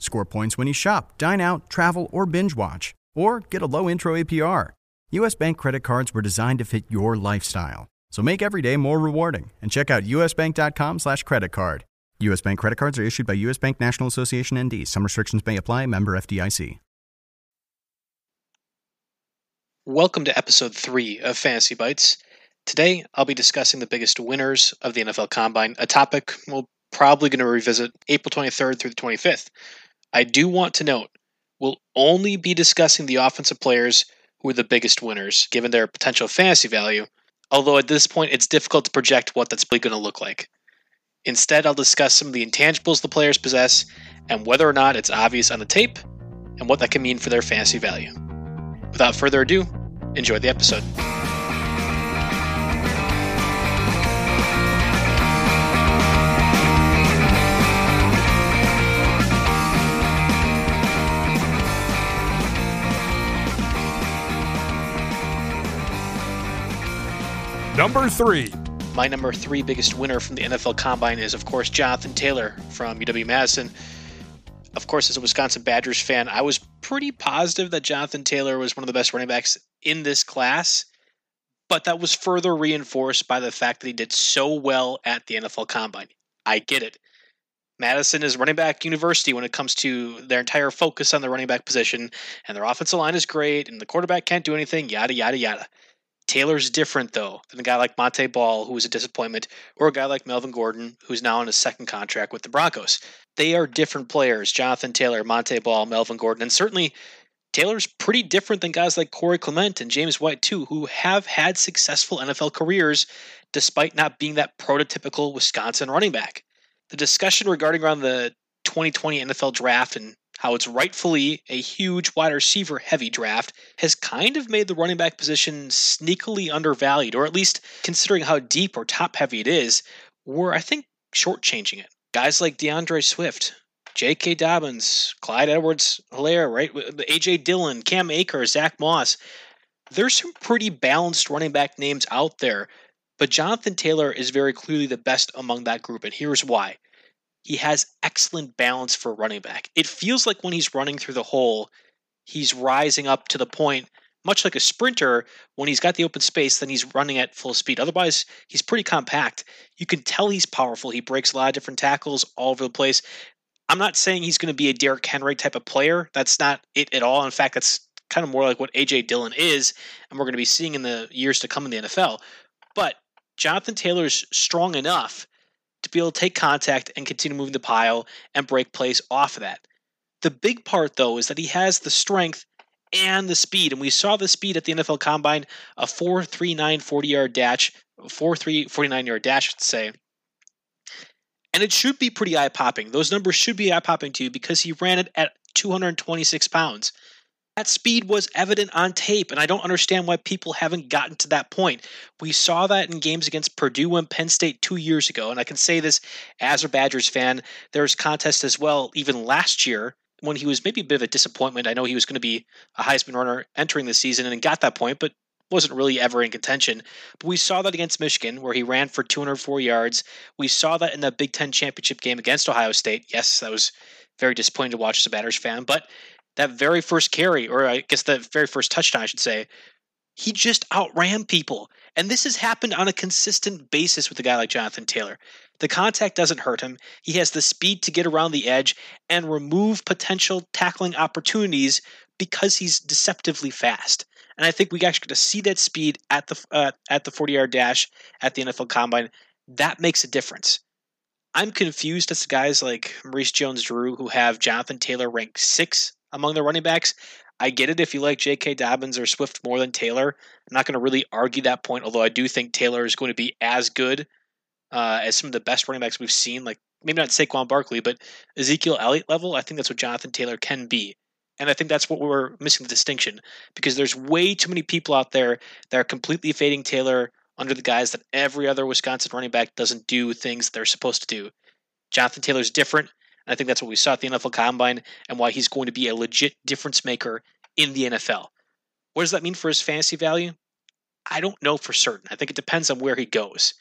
score points when you shop, dine out, travel, or binge watch, or get a low intro APR. U.S. Bank credit cards were designed to fit your lifestyle. So make every day more rewarding and check out usbank.com slash credit card. U.S. Bank credit cards are issued by U.S. Bank National Association ND. Some restrictions may apply. Member FDIC. Welcome to episode three of Fantasy Bites. Today, I'll be discussing the biggest winners of the NFL Combine, a topic we're probably going to revisit April 23rd through the 25th. I do want to note, we'll only be discussing the offensive players who are the biggest winners, given their potential fantasy value, although at this point it's difficult to project what that's really going to look like. Instead, I'll discuss some of the intangibles the players possess and whether or not it's obvious on the tape and what that can mean for their fantasy value. Without further ado, enjoy the episode. Number three. My number three biggest winner from the NFL Combine is, of course, Jonathan Taylor from UW Madison. Of course, as a Wisconsin Badgers fan, I was pretty positive that Jonathan Taylor was one of the best running backs in this class, but that was further reinforced by the fact that he did so well at the NFL Combine. I get it. Madison is running back university when it comes to their entire focus on the running back position, and their offensive line is great, and the quarterback can't do anything, yada, yada, yada. Taylor's different though than a guy like Montee Ball, who was a disappointment, or a guy like Melvin Gordon, who's now on his second contract with the Broncos. They are different players. Jonathan Taylor, Montee Ball, Melvin Gordon, and certainly Taylor's pretty different than guys like Corey Clement and James White too, who have had successful NFL careers despite not being that prototypical Wisconsin running back. The discussion regarding around the 2020 NFL draft and how it's rightfully a huge wide receiver heavy draft has kind of made the running back position sneakily undervalued, or at least considering how deep or top heavy it is, we're, I think, shortchanging it. Guys like D'Andre Swift, J.K. Dobbins, Clyde Edwards Helaire, right? A.J. Dillon, Cam Akers, Zach Moss. There's some pretty balanced running back names out there, but Jonathan Taylor is very clearly the best among that group, and here's why he has excellent balance for running back. It feels like when he's running through the hole, he's rising up to the point, much like a sprinter, when he's got the open space, then he's running at full speed. Otherwise, he's pretty compact. You can tell he's powerful. He breaks a lot of different tackles all over the place. I'm not saying he's going to be a Derrick Henry type of player. That's not it at all. In fact, that's kind of more like what AJ Dillon is, and we're going to be seeing in the years to come in the NFL. But Jonathan Taylor's strong enough to be able to take contact and continue moving the pile and break plays off of that. The big part, though, is that he has the strength and the speed. And we saw the speed at the NFL Combine a 4.39 40 yard dash, 4.3 49 yard dash, I should say. And it should be pretty eye popping. Those numbers should be eye popping to you because he ran it at 226 pounds. That speed was evident on tape, and I don't understand why people haven't gotten to that point. We saw that in games against Purdue and Penn State two years ago, and I can say this as a Badgers fan. There's contests as well, even last year, when he was maybe a bit of a disappointment. I know he was going to be a Heisman runner entering the season and got that point, but wasn't really ever in contention. But we saw that against Michigan, where he ran for 204 yards. We saw that in the Big Ten championship game against Ohio State. Yes, that was very disappointing to watch as a Badgers fan. But that very first carry, or I guess the very first touchdown, I should say, he just outran people. And this has happened on a consistent basis with a guy like Jonathan Taylor. The contact doesn't hurt him. He has the speed to get around the edge and remove potential tackling opportunities because he's deceptively fast. And I think we actually get to see that speed at the uh, at the 40 yard dash at the NFL Combine. That makes a difference. I'm confused as to guys like Maurice Jones-Drew who have Jonathan Taylor ranked six among the running backs. I get it if you like J.K. Dobbins or Swift more than Taylor. I'm not going to really argue that point, although I do think Taylor is going to be as good uh, as some of the best running backs we've seen, like maybe not Saquon Barkley, but Ezekiel Elliott level. I think that's what Jonathan Taylor can be. And I think that's what we're missing the distinction because there's way too many people out there that are completely fading Taylor under the guise that every other Wisconsin running back doesn't do things they're supposed to do. Jonathan Taylor's different. I think that's what we saw at the NFL Combine and why he's going to be a legit difference maker in the NFL. What does that mean for his fantasy value? I don't know for certain. I think it depends on where he goes.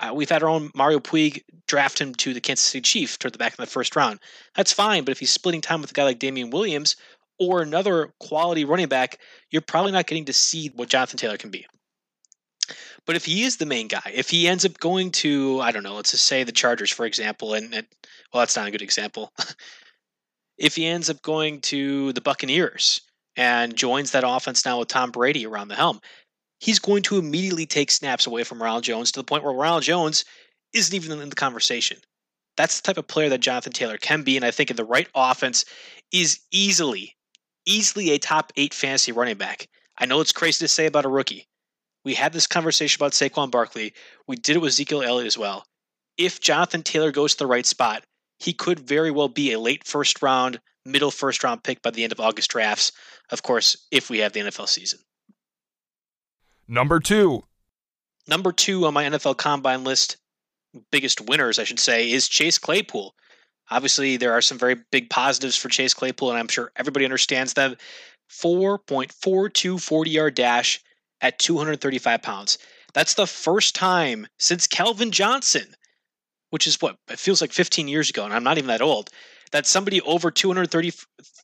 Uh, we've had our own Mario Puig draft him to the Kansas City Chiefs toward the back of the first round. That's fine, but if he's splitting time with a guy like Damien Williams or another quality running back, you're probably not getting to see what Jonathan Taylor can be. But if he is the main guy, if he ends up going to, I don't know, let's just say the Chargers, for example, and, and well, that's not a good example. if he ends up going to the Buccaneers and joins that offense now with Tom Brady around the helm, he's going to immediately take snaps away from Ronald Jones to the point where Ronald Jones isn't even in the conversation. That's the type of player that Jonathan Taylor can be, and I think in the right offense is easily, easily a top eight fantasy running back. I know it's crazy to say about a rookie. We had this conversation about Saquon Barkley. We did it with Ezekiel Elliott as well. If Jonathan Taylor goes to the right spot, he could very well be a late first round, middle first round pick by the end of August drafts. Of course, if we have the NFL season. Number two. Number two on my NFL Combine list, biggest winners, I should say, is Chase Claypool. Obviously, there are some very big positives for Chase Claypool, and I'm sure everybody understands them. 4.42 40 yard dash at 235 pounds. That's the first time since Calvin Johnson, which is what it feels like 15 years ago, and I'm not even that old, that somebody over 230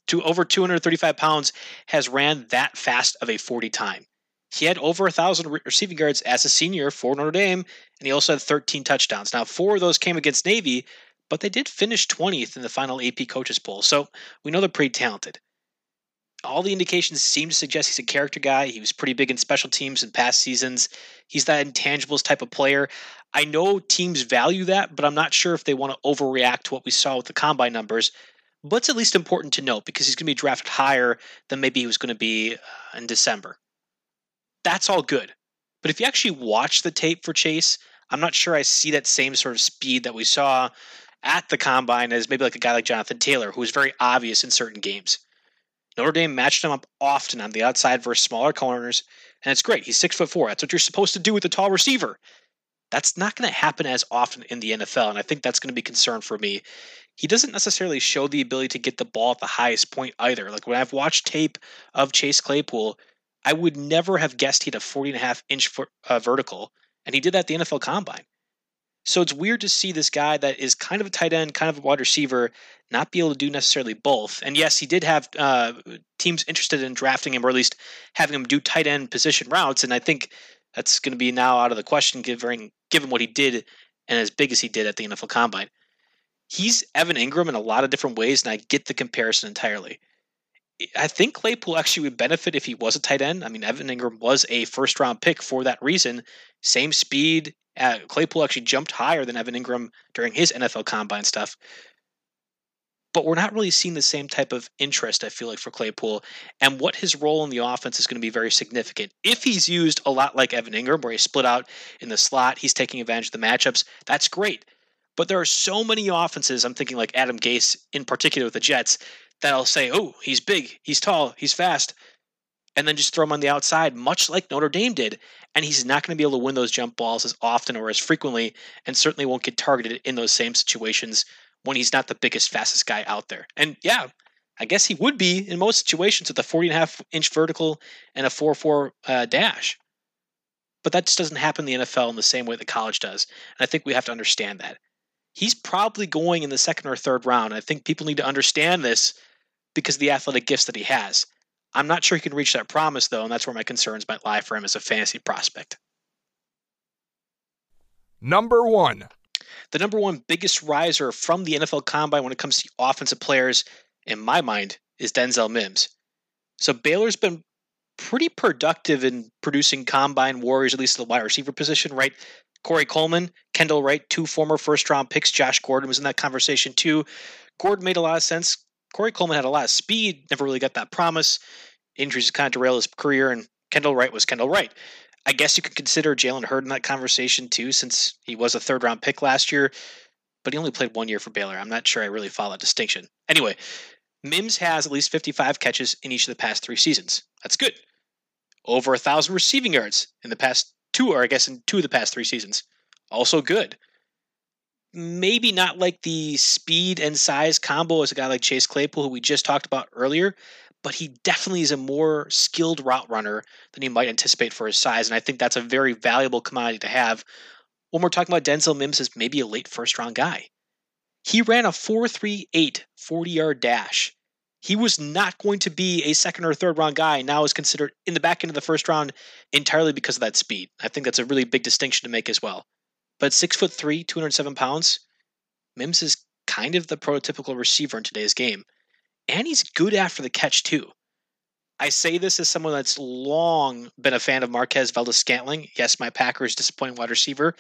to over 235 pounds has ran that fast of a 40 time. He had over a thousand receiving yards as a senior for Notre Dame, and he also had 13 touchdowns. Now, four of those came against Navy, but they did finish 20th in the final AP coaches poll, so we know they're pretty talented. All the indications seem to suggest he's a character guy. He was pretty big in special teams in past seasons. He's that intangibles type of player. I know teams value that, but I'm not sure if they want to overreact to what we saw with the combine numbers. But it's at least important to note because he's going to be drafted higher than maybe he was going to be uh, in December that's all good. But if you actually watch the tape for Chase, I'm not sure I see that same sort of speed that we saw at the combine as maybe like a guy like Jonathan Taylor, who was very obvious in certain games. Notre Dame matched him up often on the outside versus smaller corners, and it's great. He's six foot four. That's what you're supposed to do with a tall receiver. That's not going to happen as often in the NFL, and I think that's going to be concern for me. He doesn't necessarily show the ability to get the ball at the highest point either. Like when I've watched tape of Chase Claypool, I would never have guessed he had a 40 and a half inch for, uh, vertical, and he did that at the NFL Combine. So it's weird to see this guy that is kind of a tight end, kind of a wide receiver, not be able to do necessarily both. And yes, he did have uh, teams interested in drafting him, or at least having him do tight end position routes. And I think that's going to be now out of the question, given given what he did and as big as he did at the NFL Combine. He's Evan Engram in a lot of different ways, and I get the comparison entirely. I think Claypool actually would benefit if he was a tight end. I mean, Evan Engram was a first round pick for that reason. Same speed. Uh, Claypool actually jumped higher than Evan Engram during his NFL combine stuff. But we're not really seeing the same type of interest, I feel like, for Claypool. And what his role in the offense is going to be very significant. If he's used a lot like Evan Engram, where he's split out in the slot, he's taking advantage of the matchups, that's great. But there are so many offenses, I'm thinking like Adam Gase in particular with the Jets, that I'll say, oh, he's big, he's tall, he's fast, and then just throw him on the outside, much like Notre Dame did. And he's not going to be able to win those jump balls as often or as frequently, and certainly won't get targeted in those same situations when he's not the biggest, fastest guy out there. And yeah, I guess he would be in most situations with a 40 and a half inch vertical and a 4 4 uh, dash. But that just doesn't happen in the NFL in the same way that college does. And I think we have to understand that. He's probably going in the second or third round. I think people need to understand this because of the athletic gifts that he has. I'm not sure he can reach that promise, though, and that's where my concerns might lie for him as a fantasy prospect. Number one. The number one biggest riser from the NFL Combine when it comes to offensive players, in my mind, is Denzel Mims. So Baylor's been pretty productive in producing combine warriors, at least at the wide receiver position, right? Corey Coleman, Kendall Wright, two former first round picks. Josh Gordon was in that conversation too. Gordon made a lot of sense. Corey Coleman had a lot of speed, never really got that promise. Injuries kind of derailed his career, and Kendall Wright was Kendall Wright. I guess you could consider Jalen Hurd in that conversation too, since he was a third round pick last year, but he only played one year for Baylor. I'm not sure I really follow that distinction. Anyway, Mims has at least 55 catches in each of the past three seasons. That's good. Over a thousand receiving yards in the past two, or I guess in two of the past three seasons. Also good. Maybe not like the speed and size combo as a guy like Chase Claypool, who we just talked about earlier, but he definitely is a more skilled route runner than you might anticipate for his size. And I think that's a very valuable commodity to have when we're talking about Denzel Mims as maybe a late first round guy. He ran a 4.38 40 yard dash. He was not going to be a second or third round guy. Now is considered in the back end of the first round entirely because of that speed. I think that's a really big distinction to make as well. But six foot three, 207 pounds, Mims is kind of the prototypical receiver in today's game and he's good after the catch too. I say this as someone that's long been a fan of Marquez Valdes-Scantling. Yes, my Packers disappointing wide receiver.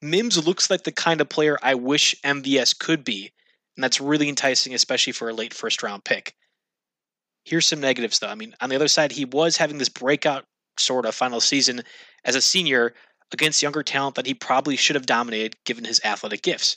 Mims looks like the kind of player I wish MVS could be, and that's really enticing, especially for a late first round pick. Here's some negatives, though. I mean, on the other side, he was having this breakout sort of final season as a senior against younger talent that he probably should have dominated given his athletic gifts.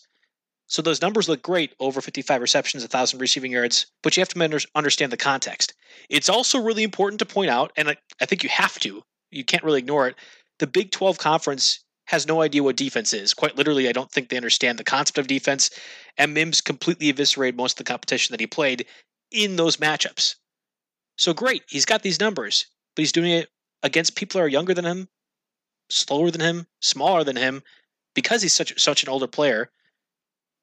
So those numbers look great over 55 receptions, 1,000 receiving yards, but you have to understand the context. It's also really important to point out, and I think you have to, you can't really ignore it. The Big 12 conference has no idea what defense is. Quite literally, I don't think they understand the concept of defense. And Mims completely eviscerated most of the competition that he played in those matchups. So great, he's got these numbers, but he's doing it against people that are younger than him, slower than him, smaller than him, because he's such such an older player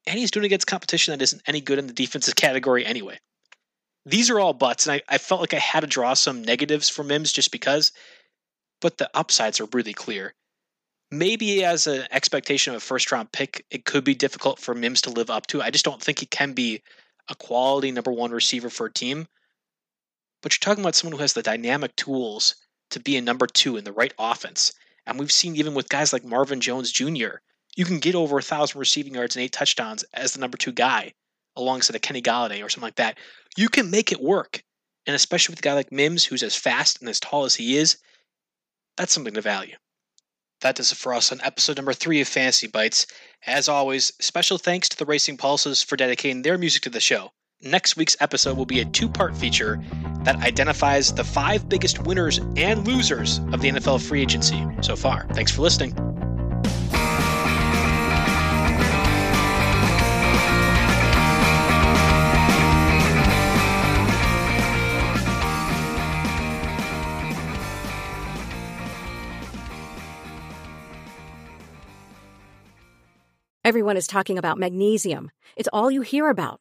and he's doing against competition that isn't any good in the defensive category anyway. These are all buts, and I, I felt like I had to draw some negatives for Mims just because, but the upsides are really clear. Maybe as an expectation of a first round pick, it could be difficult for Mims to live up to. I just don't think he can be a quality number one receiver for a team. But you're talking about someone who has the dynamic tools to be a number two in the right offense. And we've seen even with guys like Marvin Jones Jr., you can get over a thousand receiving yards and eight touchdowns as the number two guy alongside a Kenny Golladay or something like that. You can make it work. And especially with a guy like Mims, who's as fast and as tall as he is, that's something to value. That does it for us on episode number three of Fantasy Bites. As always, special thanks to the Racing Pulses for dedicating their music to the show. Next week's episode will be a two part feature that identifies the five biggest winners and losers of the NFL free agency so far. Thanks for listening. Everyone is talking about magnesium. It's all you hear about.